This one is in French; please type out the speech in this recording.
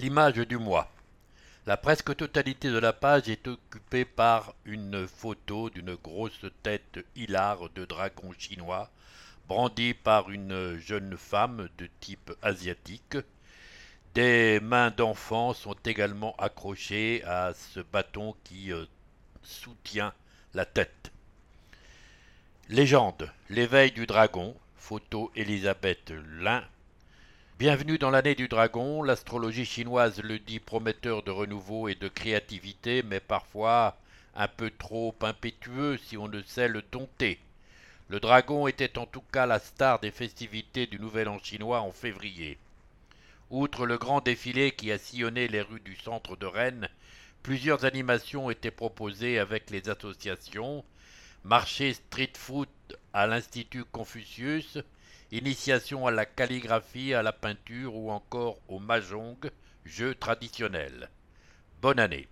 L'image du mois. La presque totalité de la page est occupée par une photo d'une grosse tête hilare de dragon chinois, brandie par une jeune femme de type asiatique. Des mains d'enfants sont également accrochées à ce bâton qui euh, soutient la tête. Légende, l'éveil du dragon, photo Elisabeth Lin, Bienvenue dans l'année du dragon, l'astrologie chinoise le dit prometteur de renouveau et de créativité, mais parfois un peu trop impétueux si on ne sait le dompter. Le dragon était en tout cas la star des festivités du Nouvel An chinois en février. Outre le grand défilé qui a sillonné les rues du centre de Rennes, plusieurs animations étaient proposées avec les associations, marché street food à l'Institut Confucius, initiation à la calligraphie, à la peinture ou encore au mahjong, jeu traditionnel. Bonne année.